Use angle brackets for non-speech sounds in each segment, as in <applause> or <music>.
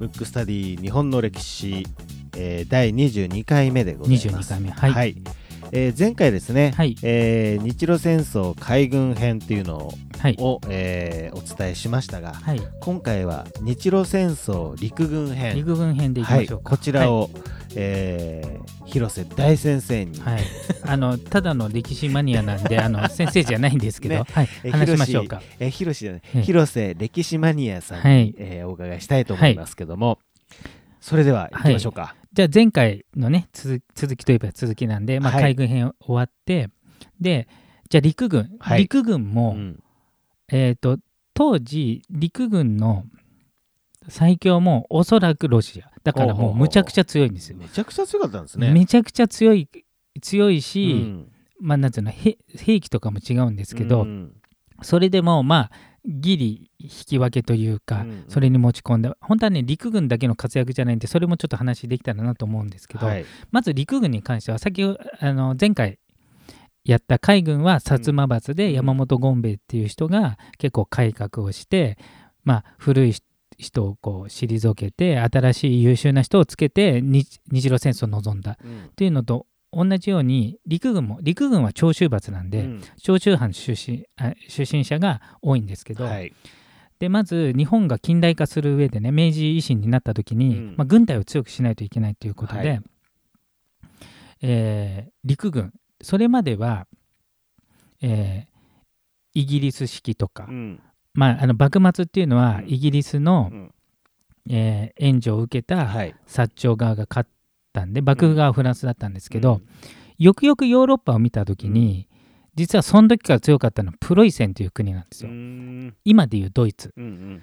ムックスタディ日本の歴史、えー第22回目でございます。22回目はい。えー前回ですね、はい。えー日露戦争海軍編っていうのを、はい。えーお伝えしましたが、はい。今回は日露戦争陸軍編。陸軍編でいきはい、ましょうか、こちらを、えー広瀬大先生に、はい、はい、あのただの歴史マニアなんであの <laughs> 先生じゃないんですけど、ね。はい、えー話しましょうか。えー広瀬じゃない。はい広瀬歴史マニアさんに、はい。えーお伺いしたいと思いますけども、それでは行きましょうか。じゃあ前回のね続続きといえば続きなんで、まあ、はい。海軍編終わって、でじゃあ陸軍、はい。陸軍も、うんえっ、と当時陸軍の最強もおそらくロシア。だからもうむちゃくちゃ強いんですよ。めちゃくちゃ強かったんですね。めちゃくちゃ強い強いし、うん。まあなんていうのへ兵器とかも違うんですけど、うん。それでもまあギリ引き分けというか、うん。それに持ち込んで本当はね陸軍だけの活躍じゃないんでそれもちょっと話できたらなと思うんですけど、はい。まず陸軍に関しては先ほあの前回やった海軍は薩摩閥うん。で山本権兵衛っていう人が結構改革をして、まあ、古い人をこう退けて新しい優秀な人をつけて日日露戦争を望んだ。うん。っていうのと同じように陸軍も陸軍は長州閥なんで、うん。長州藩出身あ出身者が多いんですけど、はい。でまず日本が近代化する上でね明治維新になった時に、うん。まあ、軍隊を強くしないといけないということで、はい。えー陸軍それまでは、えーイギリス式とか、うん。まあ、あの幕末っていうのはうん。イギリスの、うん。えー援助を受けたはい。薩長側が勝ったんで幕府側はフランスだったんですけど、うん。よくよくヨーロッパを見た時に、実はその時から強かったのはプロイセンという国なんですうよ。ん。今でいうドイツ。うんうん。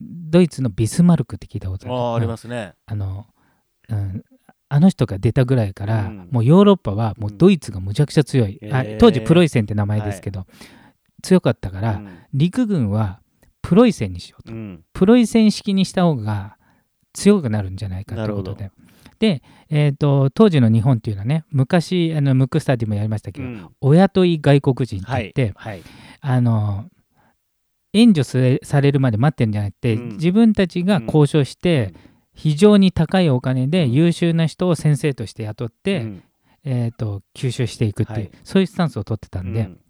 ドイツのビスマルクって聞いたことあるあーありますね。あの、うん、あの人が出たぐらいから、うん。もうヨーロッパはもうドイツがむちゃくちゃ強い、あうん。へー当時プロイセンって名前ですけど、強かったから、うん。陸軍はプロイセンにしようと、うん。プロイセン式にした方が強くなるんじゃないかということで。で、えー、と当時の日本っていうのはね昔あのムックスタディもやりましたけど、うん。お雇い外国人ってはい言って、はいあの援助されるまで待ってるんじゃなくて、うん。自分たちが交渉して、非常に高いお金で優秀な人を先生として雇って、うん。えー、と吸収していくっていう、はい。そういうスタンスを取ってたんで,、うん。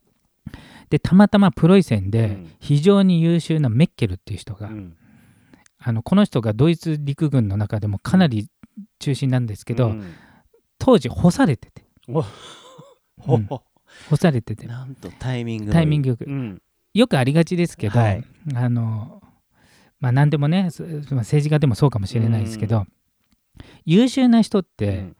でたまたまプロイセンでうん。非常に優秀なメッケルっていう人が、うん。あのこの人がドイツ陸軍の中でもかなり中心なんですけど、うん。当時干されてて。干されてて。なんとタイミングタイミングよく。うん。よくありがちですけど、はい。あのまあ何でもね政治家でもそうかもしれないですけど、優秀な人ってうん。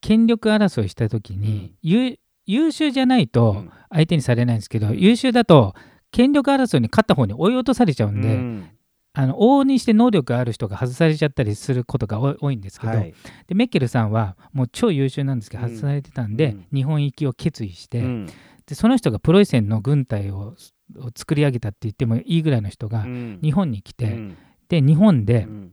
権力争いした時に、優優秀じゃないと相手にされないんですけど、うん優秀だと権力争いに勝った方に追い落とされちゃうんで、うん。あの往々にして能力ある人が外されちゃったりすることが多いんですけど、はい。でメッケルさんはもう超優秀なんですけどうん。外されてたんで、うん。日本行きを決意して、うんでその人がプロイセンの軍隊をを作り上げたって言ってもいいぐらいの人がうん。日本に来て、うん。で日本で、うん。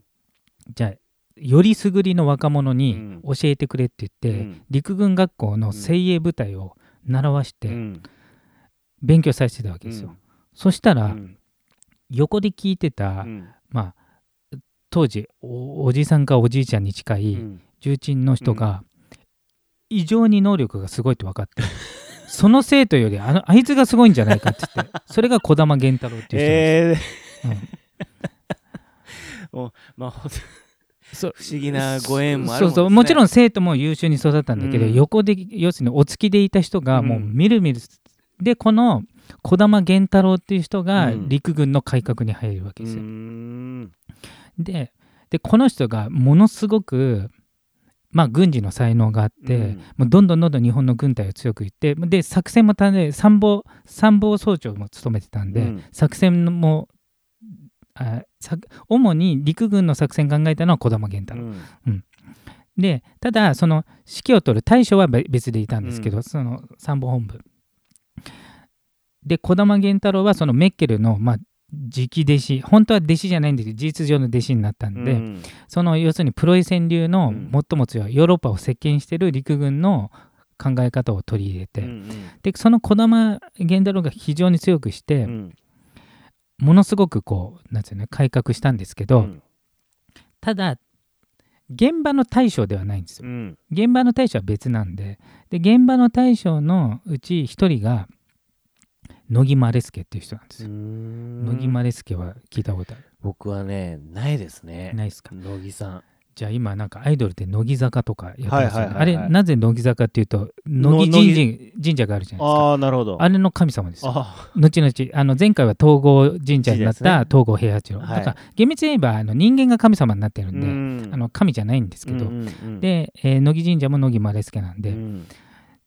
じゃあよりすぐりの若者にうん。教えてくれって言って、うん。陸軍学校の精鋭部隊を習わしてうん。勉強させてたわけですよ。そしたら、うん。横で聞いてた、うん。まあ当時おおじさんかおじいちゃんに近いうん。重鎮の人が、異常に能力がすごいって分かってその生徒よりあのあいつがすごいんじゃないかって言ってそれが児玉源太郎っていう人です。えー。うん。<laughs> おまあほんと <laughs> そう。不思議なご縁もあるそうそうもちろんん生徒も優秀に育ったんだけど、うん。横で要するにお付きでいた人がうん。もうみるみる、でこの児玉源太郎っていう人がうん。陸軍の改革に入るわけうですよ。ん。ででこの人がものすごくまあ軍事の才能があって、うん。もうどんどんどんどん日本の軍隊を強くいってで作戦もたね参謀参謀総長も務めてたんで、うん。作戦もあさ主に陸軍の作戦考えたのは児玉源太郎。うん。でただその指揮を執る大将はべ別でいたんですけど、その参謀本部。で児玉源太郎はそのメッケルの、まあ、直弟子本当は弟子じゃないんですけど事実上の弟子になったんで、うん。その要するにプロイセン流のうん。最も強いヨーロッパを席巻している陸軍の考え方を取り入れて、うんでその児玉源太郎が非常に強くして、うん。ものすごくこうなんつうの改革したんですけど、うん。ただ現場の大将ではないんですよ。うん。現場の大将は別なんで。で現場の大将のうち一人が乃木マレスケっていう人なんですよ、乃木マレスケは聞いたことある？僕はねないですね。ないですか？乃木さん。じゃあ今なんかアイドルで乃木坂とかやってますよね、あれなぜ乃木坂っていうと乃木の神社神社があるじゃないですか。ああなるほど。あれの神様です後々あの前回は東郷神社になった東郷平八郎、はい。だから厳密に言えばあの人間が神様になってるんで、ん。あの神じゃないんですけど、で、えー乃木神社も乃木マレスケなんで、うん。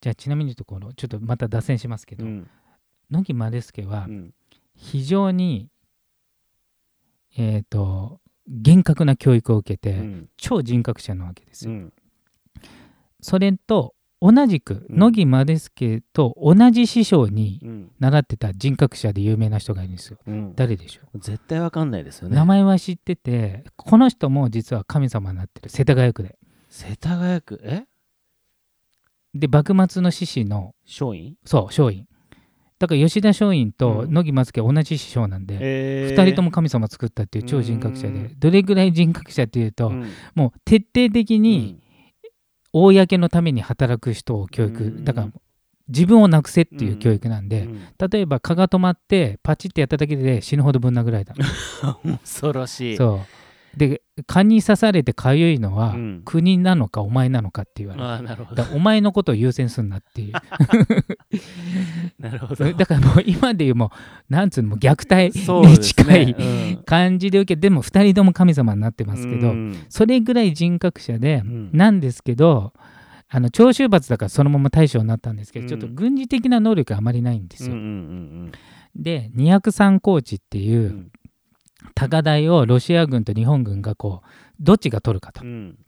じゃあちなみにとこのちょっとまた脱線しますけど、うん乃木マレスケはうん。非常にえっ、と厳格な教育を受けて、うん。超人格者なわけですよ。うん。それと同じくうん。乃木マレスケと同じ師匠にうん。習ってた人格者で有名な人がいるんですよ。うん。誰でしょう？絶対わかんないですよね。名前は知っててこの人も実は神様になってる。世田谷区で。世田谷区？え？で幕末の志士の松陰？そう松陰だから吉田松陰とうん。乃木松家同じ師匠なんで、え2人とも神様作ったっていう超人格者でうん。どれぐらい人格者っていうと、うん。もう徹底的に公のために働く人を教育、うん。だから自分をなくせっていう教育なんで、うん。例えば蚊が止まってパチってやっただけで死ぬほどぶん殴られた。<laughs> 恐ろしい。そう。で蚊に刺されてかゆいのは、うん。国なのかお前なのかって言われてお前のことを優先すんなっていう。<laughs> なるほど。だからもう今で言うもうなんつうのもう虐待に近いうん。感じで受けてでも2人とも神様になってますけど、うん。それぐらい人格者で、うん。なんですけどあの長州罰だからそのまま大将になったんですけど、うん。ちょっと軍事的な能力があまりないんですよ。で203高地っていう高台をロシア軍と日本軍がこうどっちが取るかと、うん。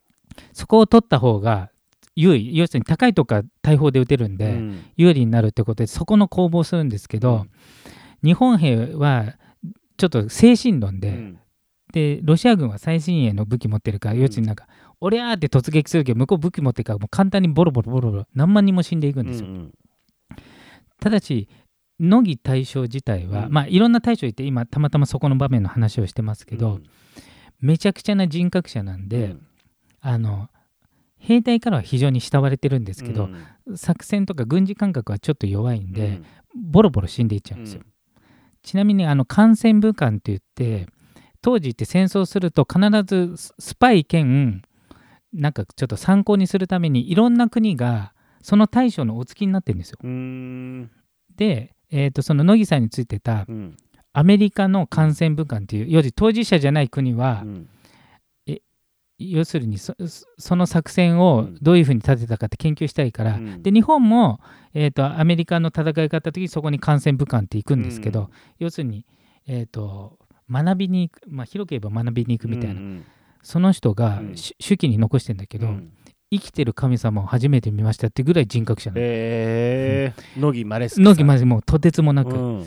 そこを取った方が優位。要するに高いとこから大砲で撃てるんで、うん。有利になるってことでそこの攻防するんですけど、日本兵はちょっと精神論で、うん。でロシア軍は最新鋭の武器持ってるから、うん。要するになんか、俺やーって突撃するけど、向こう武器持ってるから、もう簡単にボロボロボロボロ、何万人も死んでいくんですよ。うん。ただし、乃木大将自体は、うん。まあいろんな大将いて、今、たまたまそこの場面の話をしてますけど、うん。めちゃくちゃな人格者なんで、うん。あの兵隊からは非常に慕われてるんですけど、作戦とか軍事感覚はちょっと弱いんで、ボロボロ死んでいっちゃうんですよ。ちなみにあの艦船武官って言って当時って戦争すると必ずススパイ兼なんかちょっと参考にするためにいろんな国がその大将のお付きになってるんですよ。で、えー、とその乃木さんについてたうん。アメリカの艦船武官っていう要するに当事者じゃない国は、うん。要するにその作戦をどういうふうに立てたかって研究したいから、うん。で日本も、えー、とアメリカの戦い方時そこに艦船武官って行くんですけど、うん。要するに、えー、と学びに行く、まあ、広ければ学びに行くみたいな、うんその人が手記に残してんだけど、うん生きてる神様を初めて見ましたってぐらい人格者なの。えー。乃木マレスのぎまでもうとてつもなく、うん。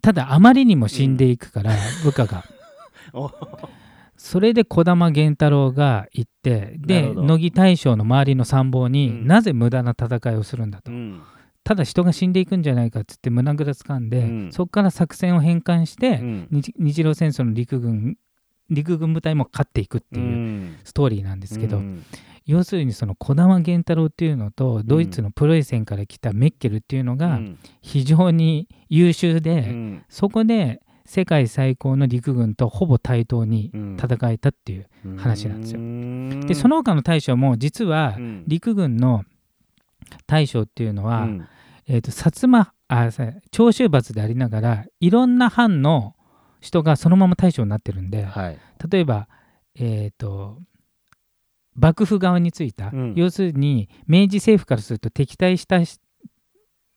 ただあまりにも死んでいくから、部下が。<laughs> お。それで児玉源太郎が行ってで乃木大将の周りの参謀に、うん。なぜ無駄な戦いをするんだと、うん。ただ人が死んでいくんじゃないかっつって胸ぐらつかんで、うん。そこから作戦を変換して、うん。日日露戦争の陸軍陸軍部隊も勝っていくっていううん。ストーリーなんですけど、うん要するにその児玉源太郎っていうのとドイツのプロイセンから来たメッケルっていうのがうん。非常に優秀で、うん。そこで世界最高の陸軍とほぼ対等にうん。戦えたっていう、話なんですよ。よでその他の大将も実はうん。陸軍の大将っていうのは、うん。えー、と薩摩あさ長州閥でありながらいろんな藩の人がそのまま大将になってるんではい。例えば、えー、と幕府側についた、うん。要するに明治政府からすると敵対したし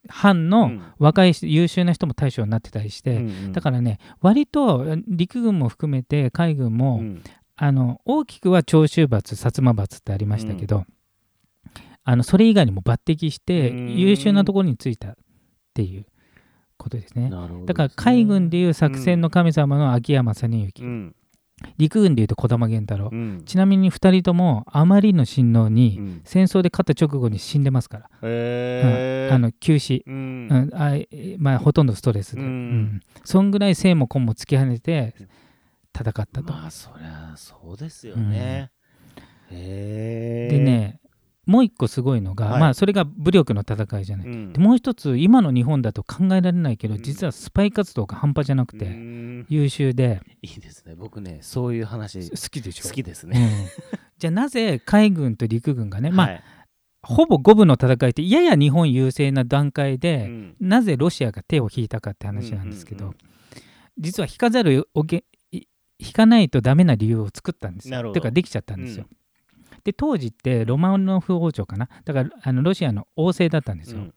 藩のうん。若い人優秀な人も大将になってたりして、うんだからね割と陸軍も含めて海軍も、うん。あの大きくは長州閥薩摩閥ってありましたけど、あのそれ以外にも抜擢してうん。優秀なところに就いたっていうことですね。ね。だから海軍でいう作戦の神様の秋山実之、うん陸軍でいうと児玉源太郎、うん。ちなみに2人ともあまりの辛悩うにん。戦争で勝った直後に死んでますから、へー。あの急死、ううん。んあえまあ、ほとんどストレスで、うん。うん。そんぐらい生も根も突き跳ねて戦ったと。まあそりゃそうですよね、でねもう一個すごいのが、はい。まあそれが武力の戦いじゃない。うん。でもう一つ今の日本だと考えられないけど、うん。実はスパイ活動が半端じゃなくて、うん。優秀で。いいですね。僕ねそういう話好きでしょ？好きですうね、ん。じゃあなぜ海軍と陸軍がね、まあ、はい。ほぼ五分の戦いってやや日本優勢な段階で、うん。なぜロシアが手を引いたかって話なんですけど、うんうん実は引かざるを引かないとダメな理由を作ったんですよ。ていうかできちゃったんですよ。で当時ってロマノフ王朝かな？だからあのロシアの王政だったんですよ。うん。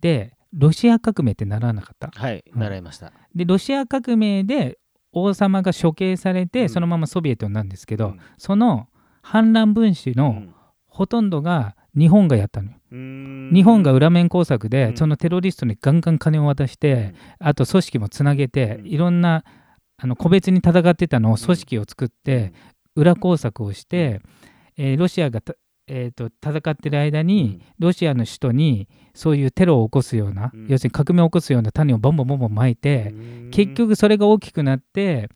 でロシア革命ってならなかった？はいうん。習いました、でロシア革命で王様が処刑されて、うん。そのままソビエトになるんですけど、うん。その反乱分子のほとんどが日本がやったのよ。うん。日本が裏面工作で、うん。そのテロリストにガンガン金を渡して、あと組織もつなげて、うん。いろんなあの個別に戦ってたのを組織を作って、裏工作をして、えーロシアがた、えー、と戦ってる間に、ロシアの首都にそういうテロを起こすような、うん。要するに革命を起こすような種をボンボンボンボン撒いて、結局それが大きくなって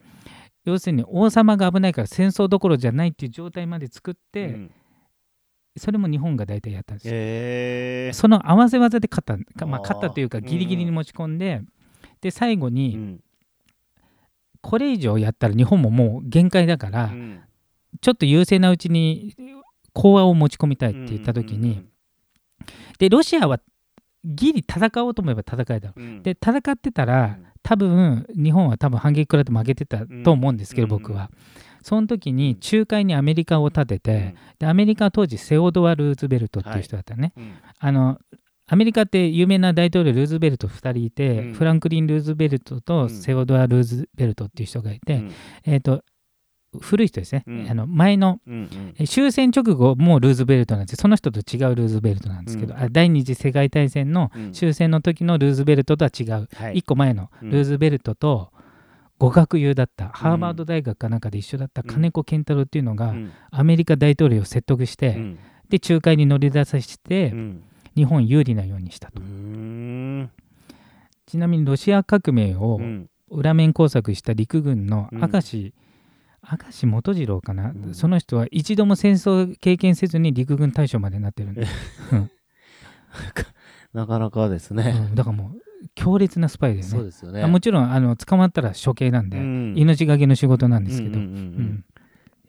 要するに王様が危ないから戦争どころじゃないっていう状態まで作って、うん。それも日本が大体やったんですよ。へえその合わせ技で勝ったか、まあ、勝ったというかギリギリに持ち込んで、で最後に、うん。これ以上やったら日本ももう限界だから、うんちょっと優勢なうちに講和を持ち込みたいって言った時に、でロシアはギリ戦おうと思えば戦えたの。うで戦ってたら多分日本は多分反撃食らって負けてたと思うんですけど、うん。僕は。その時に仲介にアメリカを立てて、でアメリカは当時セオドア・ルーズベルトっていう人だったね、うん。あのアメリカって有名な大統領ルーズベルト2人いて、うん。フランクリン・ルーズベルトうとん。セオドア・ルーズベルトっていう人がいて、うん。えー、と古い人ですね、うん。あの前のうんうん。え終戦直後もルーズベルトなんです。その人と違うルーズベルトなんですけど、うん。あ第二次世界大戦のうん。終戦の時のルーズベルトとは違う、はい。1個前のルーズベルトと語学友だった、ハーバード大学かなんかで一緒だった金子健太郎っていうのが、うん。アメリカ大統領を説得して、うん。で仲介に乗り出させて、うん。日本有利なようにしたと、ちなみにロシア革命をうん。裏面工作した陸軍のうん明石、元次郎かな、うん。その人は一度も戦争経験せずに陸軍大将までなってるんで、<laughs> なかなかですね、うん。だからもう強烈なスパイだよね。そうですよね。あもちろんあの捕まったら処刑なんで、うん。命がけの仕事なんですけど、うんうんうんうん。うん。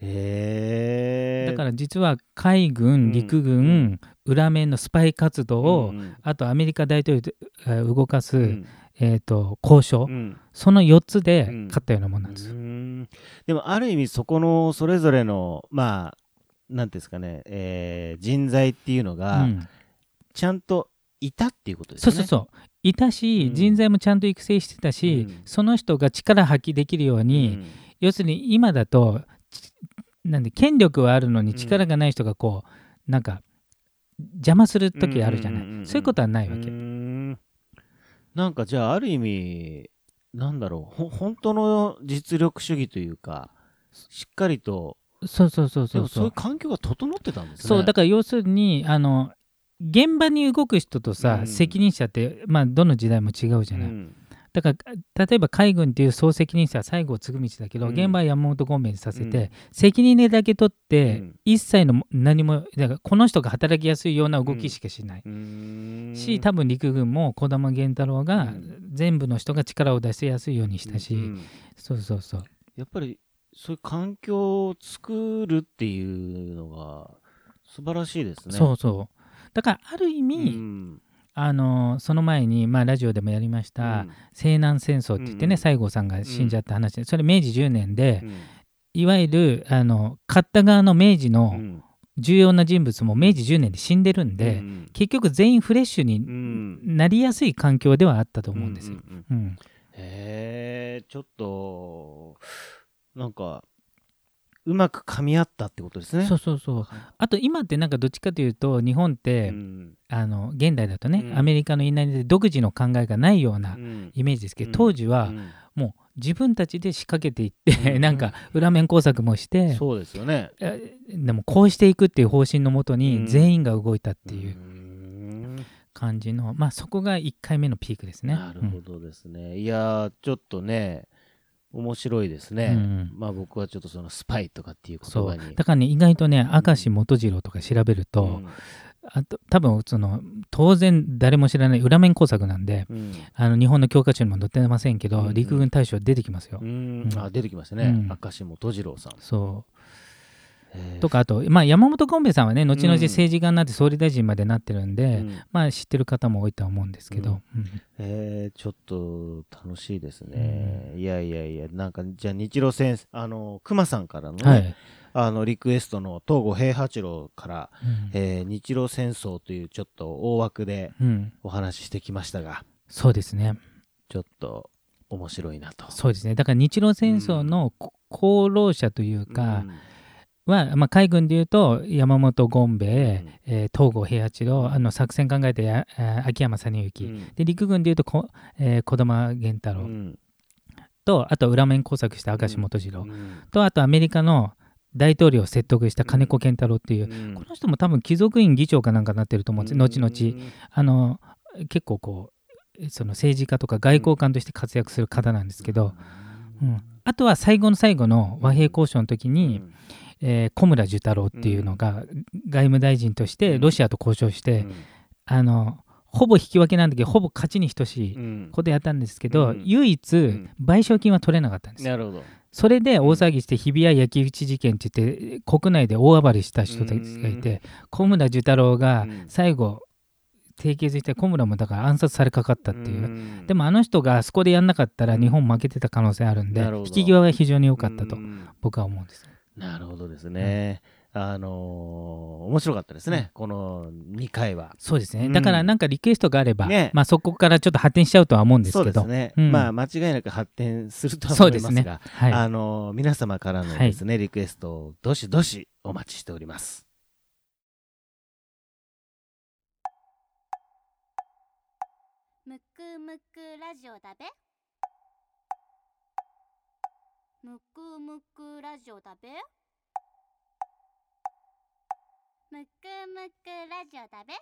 へえ。だから実は海軍、うん陸軍、うん。裏面のスパイ活動を、うんあとアメリカ大統領でえー動かす、うんえー、と交渉、うん。その4つでうん。勝ったようなもんなんです。よ。うん。でもある意味そこのそれぞれのまあなんていうんですかね、えー人材っていうのうがん。ちゃんといたっていうことですよね。そうそうそう。いたし、うん。人材もちゃんと育成してたし、うん。その人が力発揮できるように、うん。要するに今だとちなんで権力はあるのにうん。力がない人がこうなんか邪魔する時あるじゃない、そういうことはないわけ。なんかじゃあある意味なんだろうほ本当の実力主義というかしっかりとそうそうそうそうそう。いう環境が整ってたんですね。そうだから要するにあの現場に動く人とさ、うん。責任者って、まあ、どの時代も違うじゃない、うんだから例えば海軍っていう総責任者は西郷嗣道だけど、うん。現場は山本孔明にさせて、うん。責任だけ取って、うん。一切の何もだからこの人が働きやすいような動きしかしない、し多分陸軍も児玉源太郎がうん。全部の人が力を出しやすいようにしたし、うん。そうそうそう。やっぱりそういう環境を作るっていうのが素晴らしいですね。そうそう。だからある意味、うんあのその前に、まあ、ラジオでもやりました、西南戦争って言ってね、うん西郷さんが死んじゃった話で、それ明治10年で、うん。いわゆるあの勝った側の明治うのん。重要な人物も明治10年で死んでるんで、うん結局全員フレッシュうにん。なりやすい環境ではあったと思うんですよ。うんうん。うん。へえちょっとなんかうまく噛み合ったってことですね。そうそうそう。あと今ってなんかどっちかというと日本って、うん。あの現代だとね、うん。アメリカの言いなりで独自の考えがないようなうん。イメージですけど、うん当時はうん。もう自分たちで仕掛けていって、うん。なんか裏面工作もしてそうですよね。えでもこうしていくっていう方針のもとうん。に全員が動いたっていううん。感じの、まあそこが1回目のピークですね。なるほどですね。いやー、ちょっとね、面白いですね。うんまあ僕はちょっとそのスパイとかっていう言そう葉に。だからね意外とね明石元次郎とか調べると、うんあと多分その当然誰も知らない裏面工作なんでうんあの日本の教科書にも載ってませんけど、うんうん陸軍大将出てきますよ。あ出てきましたね。うん明石元次郎さん。そうとかあと、まあ、山本権兵衛さんはね後々うん。政治家になって総理大臣までなってるんで、うん。まあ知ってる方も多いとは思うんですけど、うん。えー、ちょっと楽しいですね。いやいやいや、なんか、じゃあ日露戦、あの、熊さんからのね、はい、あの、リクエストの東郷平八郎から、うん。えー日露戦争というちょっと大枠でうん。お話ししてきましたが、そうですね。ちょっと面白いなと。そうですね。だから日露戦争のこ功労者というかうんは、まあ、海軍でいうと山本権兵衛、うん。えー東郷平八郎あの作戦考えたやあ秋山実之、うん。で陸軍でいうとこ、えー児玉源太郎。うん。と、あと裏面工作した明石元次郎、うん。とあとアメリカの大統領を説得した金子健太郎っていう、うん。この人も多分貴族院議長かなんかなってると思うんです、後々うん。あの結構こうその政治家とか外交官として活躍する方なんですけど、うん。あとは最後の最後の和平交渉の時に、えー小村寿太郎っていうのが外務大臣としてロシアと交渉して、あのほぼ引き分けなんだけどほぼ勝ちに等しいうん。ことやったんですけど、うん。唯一ん。賠償金は取れなかったんです。よなるほど。それで大騒ぎして日比谷焼き討ち事件って言って国内で大暴れした人たちがいて小村寿太郎がうん。最後締結して小村もだから暗殺されかかったっていう、ん。でもあの人があそこでやんなかったら日本負けてた可能性あるんで引き際が非常に良かったとうん。僕は思うんです。なるほどですね。あのー面白かったですね、この2回は。そうですね、うん。だからなんかリクエストがあれば、ね。まあ、そこからちょっと発展しちゃうとは思うんですそうけどですね。うん。まあ、間違いなく発展するとはそうですね思いますが、はい。あのー皆様からのですね、リクエストをどしどしお待ちしております。むくむくラジオだべむくむくラジオだべ？むくむくラジオだべ？